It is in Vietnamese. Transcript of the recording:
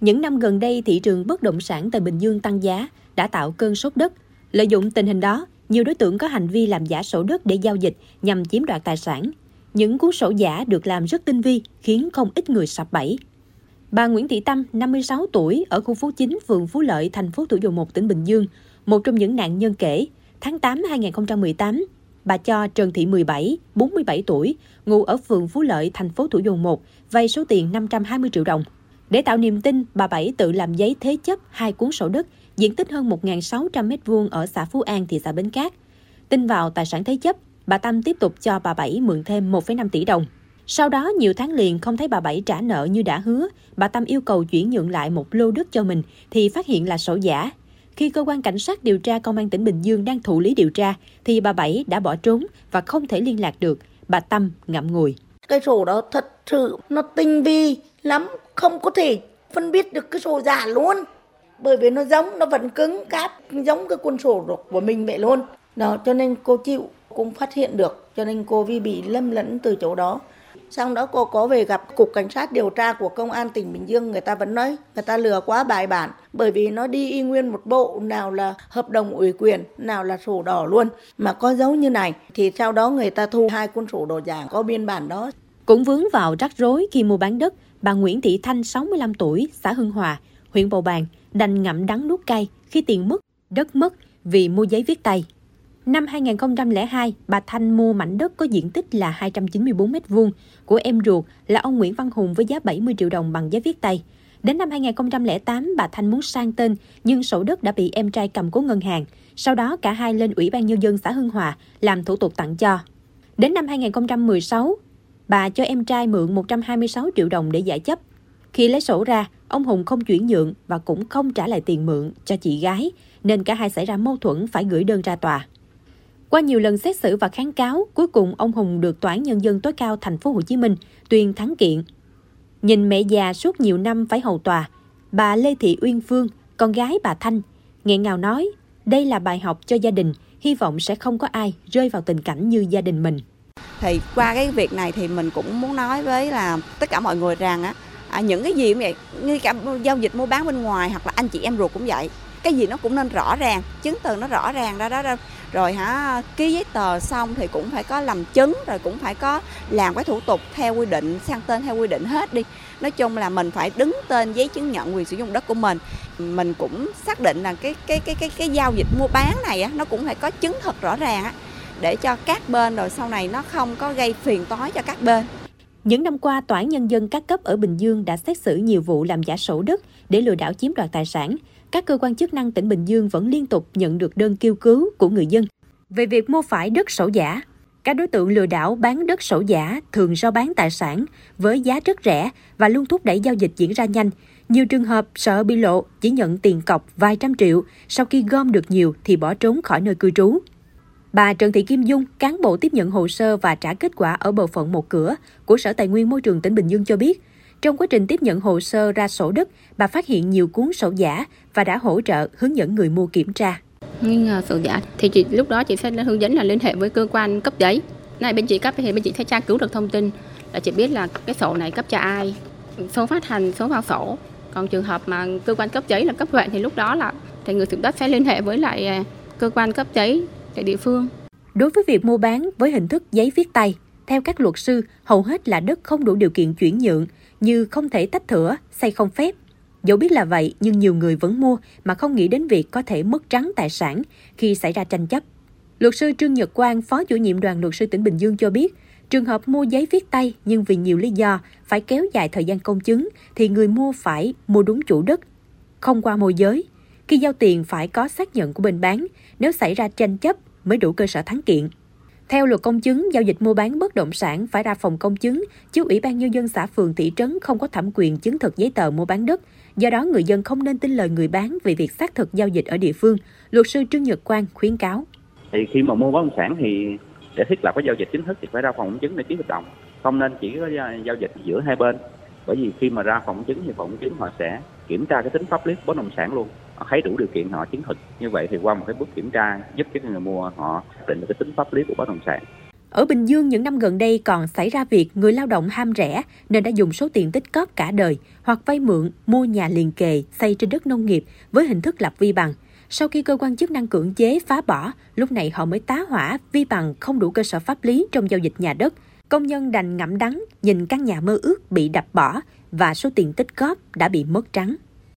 Những năm gần đây, thị trường bất động sản tại Bình Dương tăng giá đã tạo cơn sốt đất. Lợi dụng tình hình đó, nhiều đối tượng có hành vi làm giả sổ đất để giao dịch nhằm chiếm đoạt tài sản. Những cuốn sổ giả được làm rất tinh vi, khiến không ít người sập bẫy. Bà Nguyễn Thị Tâm, 56 tuổi, ở khu phố 9, phường Phú Lợi, thành phố Thủ Dầu Một, tỉnh Bình Dương, một trong những nạn nhân kể, tháng 8 2018, bà cho Trần Thị 17, 47 tuổi, ngụ ở phường Phú Lợi, thành phố Thủ Dầu Một, vay số tiền 520 triệu đồng. Để tạo niềm tin, bà Bảy tự làm giấy thế chấp hai cuốn sổ đất, diện tích hơn 1.600 m2 ở xã Phú An, thị xã Bến Cát. Tin vào tài sản thế chấp, bà Tâm tiếp tục cho bà Bảy mượn thêm 1,5 tỷ đồng. Sau đó, nhiều tháng liền không thấy bà Bảy trả nợ như đã hứa, bà Tâm yêu cầu chuyển nhượng lại một lô đất cho mình thì phát hiện là sổ giả. Khi cơ quan cảnh sát điều tra công an tỉnh Bình Dương đang thụ lý điều tra, thì bà Bảy đã bỏ trốn và không thể liên lạc được. Bà Tâm ngậm ngùi. Cái sổ đó thật sự nó tinh vi lắm, không có thể phân biệt được cái sổ giả luôn. Bởi vì nó giống, nó vẫn cứng cáp, giống cái cuốn sổ của mình vậy luôn. Đó, cho nên cô chịu cũng phát hiện được, cho nên cô vi bị lâm lẫn từ chỗ đó. Xong đó cô có về gặp Cục Cảnh sát điều tra của Công an tỉnh Bình Dương, người ta vẫn nói người ta lừa quá bài bản. Bởi vì nó đi y nguyên một bộ, nào là hợp đồng ủy quyền, nào là sổ đỏ luôn. Mà có dấu như này, thì sau đó người ta thu hai cuốn sổ đỏ giả có biên bản đó. Cũng vướng vào rắc rối khi mua bán đất, bà Nguyễn Thị Thanh, 65 tuổi, xã Hưng Hòa, huyện Bầu Bàng, đành ngậm đắng nuốt cay khi tiền mất, đất mất vì mua giấy viết tay. Năm 2002, bà Thanh mua mảnh đất có diện tích là 294 m2 của em ruột là ông Nguyễn Văn Hùng với giá 70 triệu đồng bằng giấy viết tay. Đến năm 2008, bà Thanh muốn sang tên, nhưng sổ đất đã bị em trai cầm cố ngân hàng. Sau đó, cả hai lên Ủy ban Nhân dân xã Hưng Hòa làm thủ tục tặng cho. Đến năm 2016, bà cho em trai mượn 126 triệu đồng để giải chấp. Khi lấy sổ ra, ông Hùng không chuyển nhượng và cũng không trả lại tiền mượn cho chị gái, nên cả hai xảy ra mâu thuẫn phải gửi đơn ra tòa. Qua nhiều lần xét xử và kháng cáo, cuối cùng ông Hùng được Tòa án Nhân dân tối cao thành phố Hồ Chí Minh tuyên thắng kiện. Nhìn mẹ già suốt nhiều năm phải hầu tòa, bà Lê Thị Uyên Phương, con gái bà Thanh, nghẹn ngào nói, đây là bài học cho gia đình, hy vọng sẽ không có ai rơi vào tình cảnh như gia đình mình. Thì qua cái việc này thì mình cũng muốn nói với là tất cả mọi người rằng á, à, những cái gì cũng vậy, như cả giao dịch mua bán bên ngoài hoặc là anh chị em ruột cũng vậy, cái gì nó cũng nên rõ ràng, chứng từ nó rõ ràng ra đó, đó. Rồi hả ký giấy tờ xong thì cũng phải có làm chứng rồi cũng phải có làm cái thủ tục theo quy định sang tên theo quy định hết đi. Nói chung là mình phải đứng tên giấy chứng nhận quyền sử dụng đất của mình. Mình cũng xác định là cái cái cái cái cái giao dịch mua bán này á nó cũng phải có chứng thực rõ ràng á để cho các bên rồi sau này nó không có gây phiền toái cho các bên những năm qua, Tòa án Nhân dân các cấp ở Bình Dương đã xét xử nhiều vụ làm giả sổ đất để lừa đảo chiếm đoạt tài sản các cơ quan chức năng tỉnh Bình Dương vẫn liên tục nhận được đơn kêu cứu của người dân về việc mua phải đất sổ giả. Các đối tượng lừa đảo bán đất sổ giả thường giao bán tài sản với giá rất rẻ và luôn thúc đẩy giao dịch diễn ra nhanh. Nhiều trường hợp sợ bị lộ chỉ nhận tiền cọc vài trăm triệu, sau khi gom được nhiều thì bỏ trốn khỏi nơi cư trú. Bà Trần Thị Kim Dung, cán bộ tiếp nhận hồ sơ và trả kết quả ở bộ phận một cửa của Sở Tài nguyên Môi trường tỉnh Bình Dương cho biết, trong quá trình tiếp nhận hồ sơ ra sổ đất, bà phát hiện nhiều cuốn sổ giả và đã hỗ trợ hướng dẫn người mua kiểm tra. Nghi ngờ sổ giả thì chị lúc đó chị sẽ hướng dẫn là liên hệ với cơ quan cấp giấy. Này bên chị cấp thì bên chị sẽ tra cứu được thông tin là chị biết là cái sổ này cấp cho ai, số phát hành, số vào sổ. Còn trường hợp mà cơ quan cấp giấy là cấp huyện thì lúc đó là thì người sử đất sẽ liên hệ với lại ờ, cơ quan cấp giấy tại địa phương. Đối với việc mua bán với hình thức giấy viết tay, theo các luật sư, hầu hết là đất không đủ điều kiện chuyển nhượng, như không thể tách thửa, xây không phép. Dẫu biết là vậy, nhưng nhiều người vẫn mua mà không nghĩ đến việc có thể mất trắng tài sản khi xảy ra tranh chấp. Luật sư Trương Nhật Quang, Phó chủ nhiệm đoàn luật sư tỉnh Bình Dương cho biết, trường hợp mua giấy viết tay nhưng vì nhiều lý do phải kéo dài thời gian công chứng thì người mua phải mua đúng chủ đất, không qua môi giới. Khi giao tiền phải có xác nhận của bên bán, nếu xảy ra tranh chấp mới đủ cơ sở thắng kiện. Theo luật công chứng, giao dịch mua bán bất động sản phải ra phòng công chứng, chứ Ủy ban Nhân dân xã phường thị trấn không có thẩm quyền chứng thực giấy tờ mua bán đất. Do đó, người dân không nên tin lời người bán về việc xác thực giao dịch ở địa phương. Luật sư Trương Nhật Quang khuyến cáo. Thì khi mà mua bất động sản thì để thiết lập cái giao dịch chính thức thì phải ra phòng công chứng để ký hợp đồng. Không nên chỉ có giao dịch giữa hai bên. Bởi vì khi mà ra phòng công chứng thì phòng công chứng họ sẽ kiểm tra cái tính pháp lý bất động sản luôn thấy đủ điều kiện họ chứng thực như vậy thì qua một cái bước kiểm tra giúp cho người mua họ định được cái tính pháp lý của bất động sản Ở Bình Dương những năm gần đây còn xảy ra việc người lao động ham rẻ nên đã dùng số tiền tích cóp cả đời hoặc vay mượn mua nhà liền kề xây trên đất nông nghiệp với hình thức lập vi bằng. Sau khi cơ quan chức năng cưỡng chế phá bỏ, lúc này họ mới tá hỏa vi bằng không đủ cơ sở pháp lý trong giao dịch nhà đất. Công nhân đành ngậm đắng nhìn căn nhà mơ ước bị đập bỏ và số tiền tích cóp đã bị mất trắng.